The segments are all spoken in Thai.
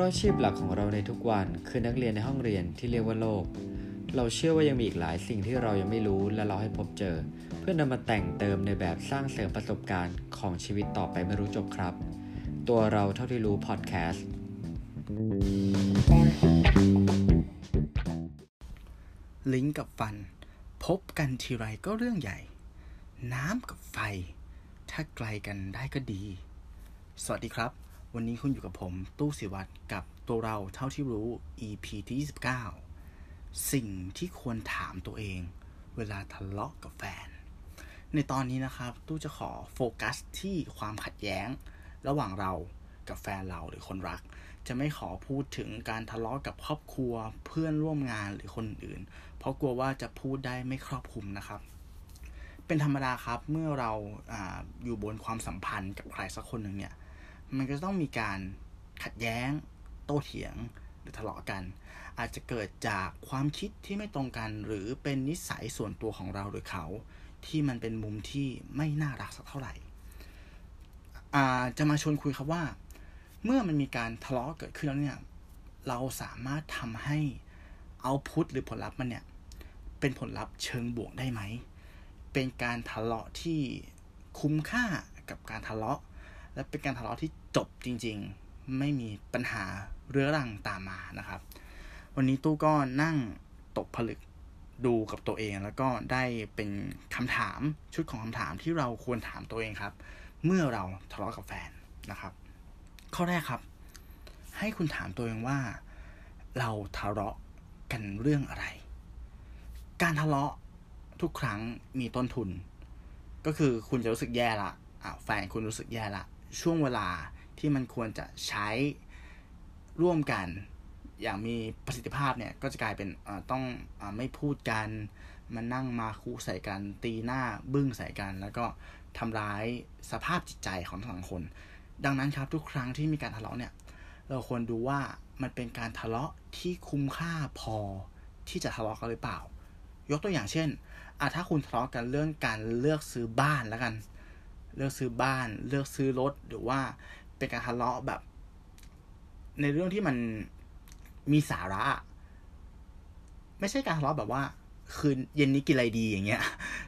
ราะอาชีพหลักของเราในทุกวันคือนักเรียนในห้องเรียนที่เรียกว่าโลก เราเชื่อว่ายังมีอีกหลายสิ่งที่เรายังไม่รู้และเราให้พบเจอ เพื่อนำมาแต่งเติมในแบบสร้างเสริมประสบการณ์ของชีวิตต่อไปไม่รู้จบครับ ตัวเราเท่าที่รู้พอดแคสต์ลิงก์กับฟัน พบกันทีไรก็เรื่องใหญ่ น้ำกับไฟ ถ้าไกลกันได้ก็ดี สวัสดีครับ วันนี้คุณอยู่กับผมตู้สิวัตรกับตัวเราเท่าที่รู้ EP ที่ 29 สิ่งที่ควรถามตัวเอง เวลาทะเลาะกับแฟน ในตอนนี้นะครับ ตู้จะขอโฟกัสที่ความขัดแย้ง ระหว่างเรากับแฟนเราหรือคนรัก จะไม่ขอพูดถึงการทะเลาะกับครอบครัวเพื่อนร่วมงานหรือคนอื่น เพราะกลัวว่าจะพูดได้ไม่ครอบคลุมนะครับเป็นธรรมดาครับเมื่อเราอาอยู่บนความสัมพันธ์กับใครสักคนหนึ่งเนี่ย มันก็ต้องมีการขัดแย้ง โต้เถียงหรือทะเลาะกัน อาจจะเกิดจากความคิดที่ไม่ตรงกันหรือเป็นนิสัยส่วนตัวของเราหรือเขา ที่มันเป็นมุมที่ไม่น่ารักสักเท่าไหร่อาจะมาชวนคุยครับว่า เมื่อมันมีการทะเลาะเกิดขึ้นแล้วเนี่ยเราสามารถทำให้เอาพุทหรือผลลัพธ์มันเนี่ยเป็นผลลัพธ์เชิงบวกได้ไหม เป็นการทะเลาะที่คุ้มค่ากับการทะเลาะ และเป็นการทะเลาะที่จบจริง ๆ ไม่มีปัญหาเรื้อรังตามมานะครับ วันนี้ตู้ก็นั่งตกผลึกดูกับตัวเองแล้วก็ได้เป็นคำถามชุดของคำถามที่เราควรถามตัวเองครับ เมื่อเราทะเลาะกับแฟนนะครับ ข้อแรกครับ ให้คุณถามตัวเองว่า เราทะเลาะกันเรื่องอะไร การทะเลาะทุกครั้งมีต้นทุน ก็คือคุณจะรู้สึกแย่ละอ่าแฟนคุณรู้สึกแย่ละ ช่วงเวลาที่มันควรจะใช้ร่วมกัน อย่างมีประสิทธิภาพเนี่ยก็จะกลายเป็นต้องอไม่พูดกันมานั่งมาคู่ใส่กันตีหน้าบึ้งใส่กัน แล้วก็ทำร้ายสภาพจิตใจของทั้งสองคน ดังนั้นครับทุกครั้งที่มีการทะเลาะเนี่ยเราควรดูว่ามันเป็นการทะเลาะที่คุ้มค่าพอที่จะทะเลาะกันหรือเปล่า ยกตัวอย่างเช่นอะถ้าคุณทะเลาะกันเรื่องการเลือกซื้อบ้านแล้วกัน เลือกซื้อบ้าน เลือกซื้อรถ หรือว่าเป็นการทะเลาะแบบ ในเรื่องที่มันมีสาระ ไม่ใช่การทะเลาะแบบว่า คืนเย็นนี้กินอะไรดีอย่างเงี้ย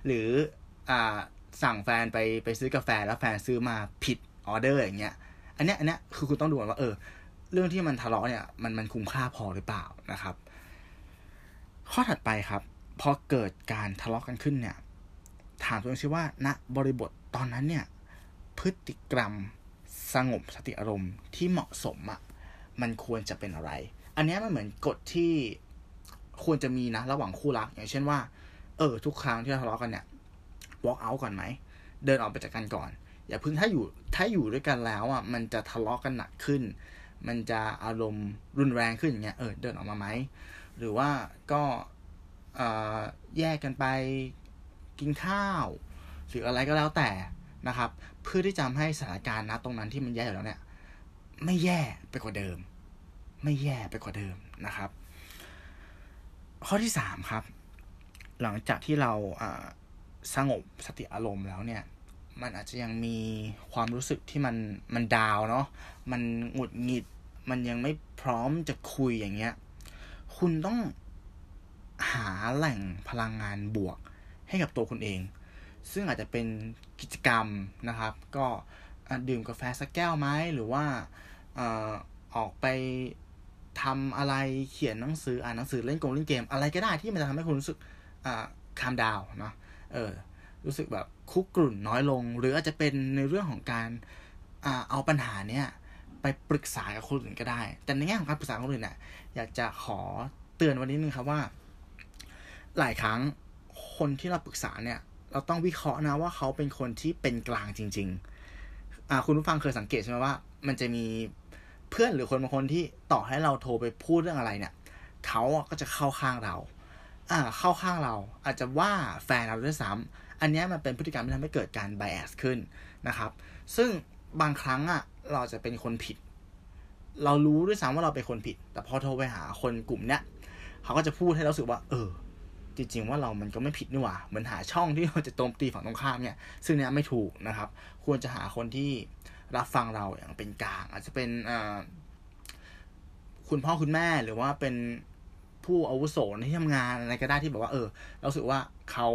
หรืออ่าสั่งแฟนไปไปซื้อกาแฟแล้วแฟนซื้อมาผิดออเดอร์อย่างเงี้ย อันเนี้ยอันเนี้ยคือคุณต้องดูว่า เออ เรื่องที่มันทะเลาะเนี่ยมันมันคุ้มค่าพอหรือเปล่านะครับ ข้อถัดไปครับ พอเกิดการทะเลาะกันขึ้นเนี่ย ถามตัวเองซิว่าณบริบท ตอนนั้นเนี่ยพฤติกรรมสงบสติอารมณ์ที่เหมาะสมอะ่ะมันควรจะเป็นอะไร อันนี้มันเหมือนกฎที่ควรจะมีนะระหว่างคู่รัก อย่างเช่นว่า เออ ทุกครั้งที่ทะเลาะกันเนี่ย walk out ก่อนไหม เดินออกไปจากกันก่อน อย่าเพิ่งถ้าอยู่ถ้าอยู่ด้วยกันแล้วอะมันจะทะเลาะกันหนักขึ้น มันจะอารมณ์รุนแรงขึ้นอย่างเงี้ยเออเดินออกมาไหม หรือว่าก็แยกกันไปกินข้าว หรืออะไรก็แล้วแต่นะครับ เพื่อที่จะทำให้สถานการณ์นะตรงนั้นที่มันแย่อยู่แล้วเนี่ย ไม่แย่ไปกว่าเดิม ไม่แย่ไปกว่าเดิมนะครับ ข้อที่สามครับ หลังจากที่เราสงบสติอารมณ์แล้วเนี่ย มันอาจจะยังมีความรู้สึกที่มันมันดาวเนาะมันหงุดหงิด มันยังไม่พร้อมจะคุยอย่างเงี้ย คุณต้องหาแหล่งพลังงานบวกให้กับตัวคุณเอง ซึ่งอาจจะเป็นกิจกรรมนะครับ ก็ดื่มกาแฟสักแก้วไหมหรือว่าออกไปทำอะไรเขียนหนังสืออ่านหนังสือเล่นกงเล่นเกม อะไรก็ได้ที่มันจะทำให้คุณรู้สึกคามดาวเนาะเออรู้สึกแบบคุกกรุ่นน้อยลง หรืออาจจะเป็นในเรื่องของการเอาปัญหาเนี้ยไปปรึกษากับคนอื่นก็ได้ แต่ในแง่ของการปรึกษาคนอื่นเนี่ยอยากจะขอเตือนวันนี้นึงครับว่า หลายครั้งคนที่เราปรึกษาเนี่ย เราต้องวิเคราะห์นะว่าเขาเป็นคนที่เป็นกลางจริง ๆ อ่า คุณผู้ฟังเคยสังเกตใช่ไหมว่า มันจะมีเพื่อนหรือคนบางคนที่ต่อให้เราโทรไปพูดเรื่องอะไรเนี่ยเขาก็จะเข้าข้างเรา อ่า เข้าข้างเรา อาจจะว่าแฟนเราด้วยซ้ำอันนี้มันเป็นพฤติกรรมที่ทำให้เกิดการ bias ขึ้นนะครับ ซึ่งบางครั้งอะเราจะเป็นคนผิด เรารู้ด้วยซ้ำว่าเราเป็นคนผิด แต่พอโทรไปหาคนกลุ่มเนี้ยเขาก็จะพูดให้เราสึกว่า เออ จริง ๆ ว่าเรามันก็ไม่ผิดนี่หว่าเหมือนหาช่องที่เราจะโจมตีฝั่งตรงข้ามเนี่ย ซึ่งเนี้ยไม่ถูกนะครับ ควรจะหาคนที่รับฟังเราอย่างเป็นกลาง อาจจะเป็นคุณพ่อคุณแม่หรือว่าเป็นผู้อาวุโสในที่ทำงานอะไรก็ได้ที่แบบว่า เออเราสึกว่าเขา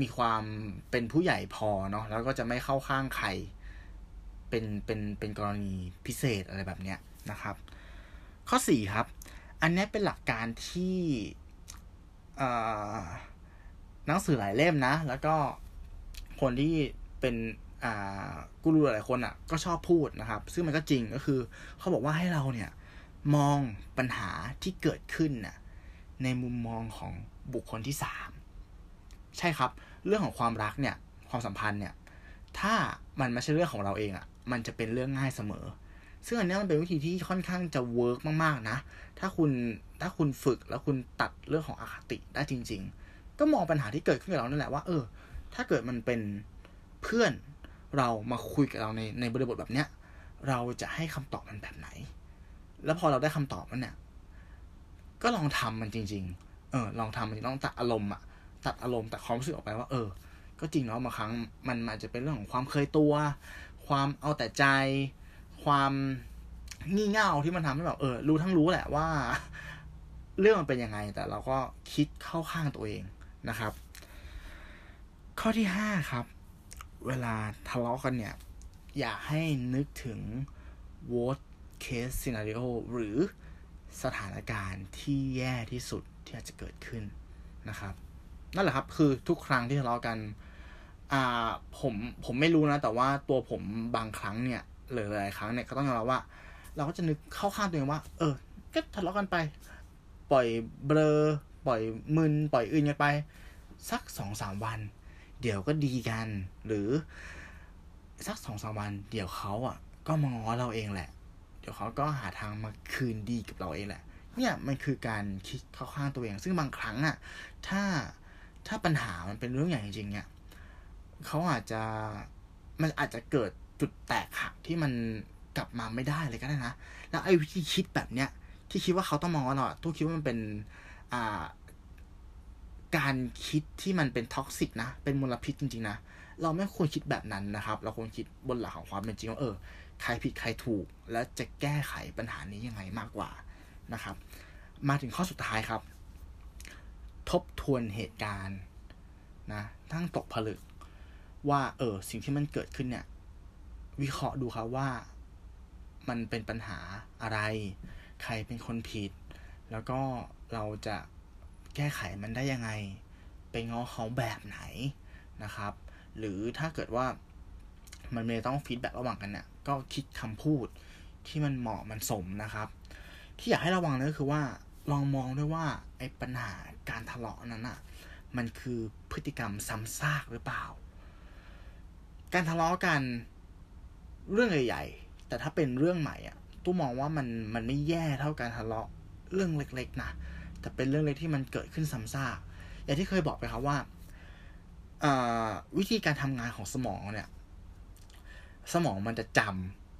มีความเป็นผู้ใหญ่พอเนาะแล้วก็จะไม่เข้าข้างใครเป็นเป็นเป็นกรณีพิเศษอะไรแบบเนี้ยนะครับ ข้อสี่ครับ อันนี้เป็นหลักการที่ หนังสือหลายเล่มนะ แล้วก็คนที่เป็นกูรูหลายคนอะ่ะ ก็ชอบพูดนะครับ ซึ่งมันก็จริงก็คือ เขาบอกว่าให้เราเนี่ย มองปัญหาที่เกิดขึ้นน่ะในมุมมองของบุคคลที่สามใช่ครับ เรื่องของความรักเนี่ย ความสัมพันธ์เนี่ย ถ้ามันไม่ใช่เรื่องของเราเองอะ่ะ มันจะเป็นเรื่องง่ายเสมอ ซึ่งอันนี้มันเป็นวิธีที่ค่อนข้างจะเวิร์กมากๆนะ ถ้าคุณถ้าคุณฝึกแล้วคุณตัดเรื่องของอคติได้จริง ๆ ก็มองปัญหาที่เกิดขึ้นกับเรานั่นแหละว่า เออ ถ้าเกิดมันเป็นเพื่อนเรามาคุยกับเราในในบริบทแบบเนี้ย เราจะให้คำตอบมันแบบไหน แล้วพอเราได้คำตอบมันเนี่ย ก็ลองทำมันจริง ๆ เออ ลองทำมันต้องตัดอารมณ์อะตัดอารมณ์ตัดความรู้สึกออกไปว่า เออ ก็จริงเนาะบางครั้งมันอาจจะเป็นเรื่องของความเคยตัว ความเอาแต่ใจ ความงี่เง่าที่มันทำให้แบบเออรู้ทั้งรู้แหละว่า เรื่องมันเป็นยังไง แต่เราก็คิดเข้าข้างตัวเองนะครับ ข้อที่ห้าครับ เวลาทะเลาะกันเนี่ย อยากให้นึกถึง worst case scenario หรือสถานการณ์ที่แย่ที่สุดที่อาจจะเกิดขึ้นนะครับ นั่นแหละครับคือทุกครั้งที่ทะเลาะกัน อ่าผมผมไม่รู้นะ แต่ว่าตัวผมบางครั้งเนี่ย หรือหลายครั้งเนี่ยก็ต้องยอมรับว่า เราก็จะนึกเข้าข้างตัวเองว่า เออ ก็ทะเลาะกันไป ปล่อยเบลอปล่อยมึนปล่อยอื่นกันไป สักสองสามวัน เดี๋ยวก็ดีกัน หรือ สักสองสามวัน เดี๋ยวเขาอะ ก็มาง้อเราเองแหละ เดี๋ยวเขาก็หาทางมาคืนดีกับเราเองแหละ เนี่ยมันคือการคิดเข้าข้างตัวเอง ซึ่งบางครั้งอะ ถ้าถ้าปัญหามันเป็นเรื่องใหญ่จริงๆเนี่ยเขาอาจจะมันอาจจะเกิด จุดแตกหักที่มันกลับมาไม่ได้เลยก็ได้นะ แล้วไอ้วิธีคิดแบบเนี้ย ที่คิดว่าเขาต้องมาง้อเราตู้คิดว่ามันเป็น อ่า การคิดที่มันเป็น toxic นะ เป็นมลพิษจริงๆนะ เราไม่ควรคิดแบบนั้นนะครับ เราควรคิดบนหลักของความเป็นจริงว่าเออ ใครผิดใครถูก และจะแก้ไขปัญหานี้ยังไงมากกว่านะครับ มาถึงข้อสุดท้ายครับ ทบทวนเหตุการณ์นะตั้งตกผลึกว่าเออสิ่งที่มันเกิดขึ้นเนี่ย วิเคราะห์ดูครับว่ามันเป็นปัญหาอะไร ใครเป็นคนผิด แล้วก็เราจะแก้ไขมันได้ยังไง ไปง้อเขาแบบไหนนะครับ หรือถ้าเกิดว่ามันไม่ต้องฟีดแบ็ระหว่างกันเนี่ย ก็คิดคำพูดที่มันเหมาะมันสมนะครับ ที่อยากให้ระวังนั่นก็คือว่าลองมองด้วยว่าไอ้ปัญหาการทะเลาะนั้นอะ มันคือพฤติกรรมซ้ำซากหรือเปล่า การทะเลาะกัน เรื่องใหญ่ๆ แต่ถ้าเป็นเรื่องใหม่อะตู้มองว่ามันมันไม่แย่เท่าการทะเลาะเรื่องเล็กๆนะแต่เป็นเรื่องเล็กที่มันเกิดขึ้นซ้ำซากอย่างที่เคยบอกไปครับว่าวิธีการทำงานของสมองเนี่ย สมองมันจะจ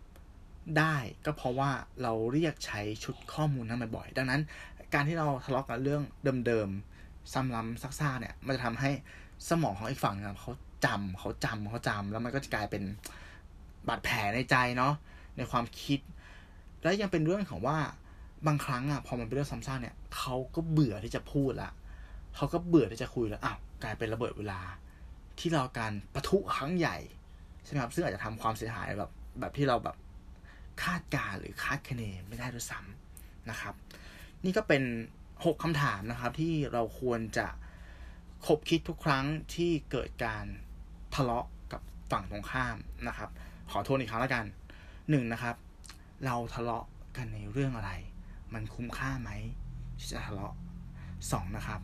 ำได้ก็เพราะว่าเราเรียกใช้ชุดข้อมูลนั้นบ่อยๆดังนั้น การที่เราทะเลาะกันเรื่องเดิมๆซ้ำล้ำซักซ่าเนี่ย มันจะทำให้สมองของอีกฝั่งเนี่ยเขาจำเขาจำเขาจำแล้วมันก็จะกลายเป็น บาดแผลในใจเนาะในความคิด และยังเป็นเรื่องของว่าบางครั้งอะพอมันเป็นเรื่องซ้ำซากเนี่ยเขาก็เบื่อที่จะพูดละเขาก็เบื่อที่จะคุยแล้วอ้าวกลายเป็นระเบิดเวลา ที่เราการประทุครั้งใหญ่ใช่ไหมครับซึ่งอาจจะทำความเสียหายแบบแบบที่เราแบบคาดการหรือคาดคะเนไม่ได้ด้วยซ้ำนะครับ นี่ก็เป็นหกคำถามนะครับ ที่เราควรจะคบคิดทุกครั้งที่เกิดการทะเลาะกับฝั่งตรงข้ามนะครับ ขอโทษอีกครั้งล้วกันหนึ่งนะครับ เราทะเลาะกันในเรื่องอะไร มันคุ้มค่าไหมที่จะทะเลาะสองนะครับ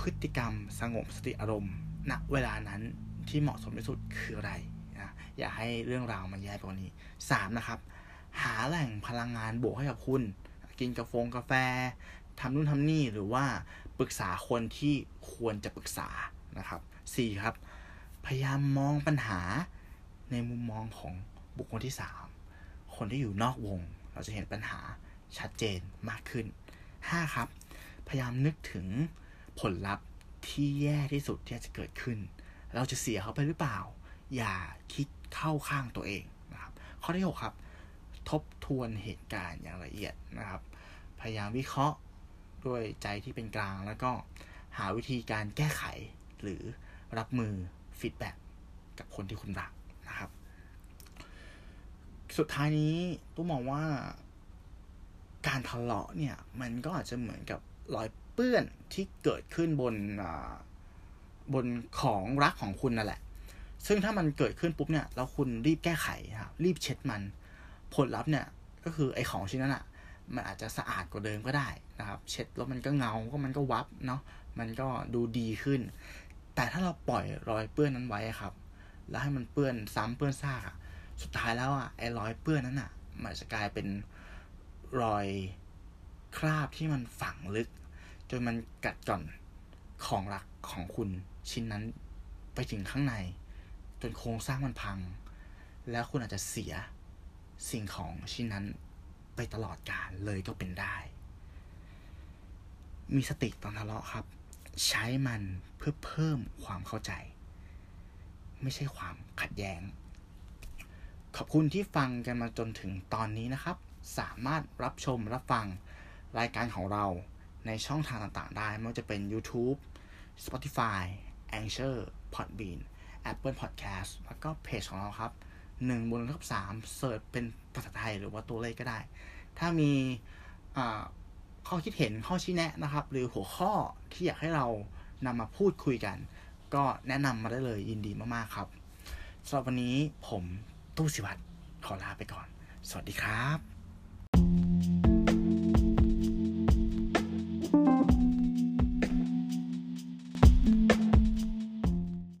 พฤติกรรมสงบสติอารมณ์ณเวลานั้นที่เหมาะสมที่สุดคืออะไรนะอย่าให้เรื่องราวมันแย่ไปกว่านี้สามนะครับ หาแหล่งพลังงานบวกให้กับคุณ กินกาแฟกาแฟทำนู่นทำนี่หรือว่าปรึกษาคนที่ควรจะปรึกษานะครับสี่ครับ พยายามมองปัญหา ในมุมมองของบุคคลที่สามคนที่อยู่นอกวง เราจะเห็นปัญหาชัดเจนมากขึ้น 5. ครับ พยายามนึกถึงผลลัพธ์ที่แย่ที่สุดที่จะเกิดขึ้น เราจะเสียเขาไปหรือเปล่า อย่าคิดเข้าข้างตัวเองนะครับ ข้อที่ 6 ครับ ทบทวนเหตุการณ์อย่างละเอียดนะครับ พยายามวิเคราะห์ด้วยใจที่เป็นกลางแล้วก็หาวิธีการแก้ไขหรือรับมือ feedback กับคนที่คุณรัก สุดท้ายนี้ตู้มองว่า การทะเลาะเนี่ย มันก็อาจจะเหมือนกับรอยเปื้อนที่เกิดขึ้นบนบนของรักของคุณนั่นแหละ ซึ่งถ้ามันเกิดขึ้นปุ๊บเนี่ยแล้วคุณรีบแก้ไขครับรีบเช็ดมัน ผลลัพธ์เนี่ยก็คือไอ้ของชิ้นนั้นอะ่ะ มันอาจจะสะอาดกว่าเดิมก็ได้นะครับ เช็ดแล้วมันก็เงาก็มันก็วับเนาะมันก็ดูดีขึ้น แต่ถ้าเราปล่อยรอยเปื้อนนั้นไว้ครับ แล้วให้มันเปื้อนซ้ำเปื้อนซากอะ สุดท้ายแล้วอะไอ้รอยเปื้อนนั้นอะ มันจะกลายเป็นรอยคราบที่มันฝังลึก จนมันกัดก่อนของรักของคุณชิ้นนั้นไปถึงข้างใน จนโครงสร้างมันพัง แล้วคุณอาจจะเสียสิ่งของชิ้นนั้นไปตลอดกาลเลยก็เป็นได้ มีสติตอนทะเลาะครับ ใช้มันเพื่อเพิ่มความเข้าใจ ไม่ใช่ความขัดแย้ง ขอบคุณที่ฟังกันมาจนถึงตอนนี้นะครับ สามารถรับชมรับฟังรายการของเราในช่องทางต่างๆ ได้ ไม่ว่าจะเป็น YouTube Spotify Anchor Podbean Apple Podcast แล้วก็เพจของเราครับ1บนทับ3เสิร์ชเป็นภาษาไทยหรือว่าตัวเลขก็ได้ ถ้ามีข้อคิดเห็นข้อชี้แนะนะครับ หรือหัวข้อที่อยากให้เรานำมาพูดคุยกัน ก็แนะนำมาได้เลยยินดีมากๆครับสำหรับวันนี้ผม ตู้สิวัตรขอลาไปก่อน สวัสดีครับ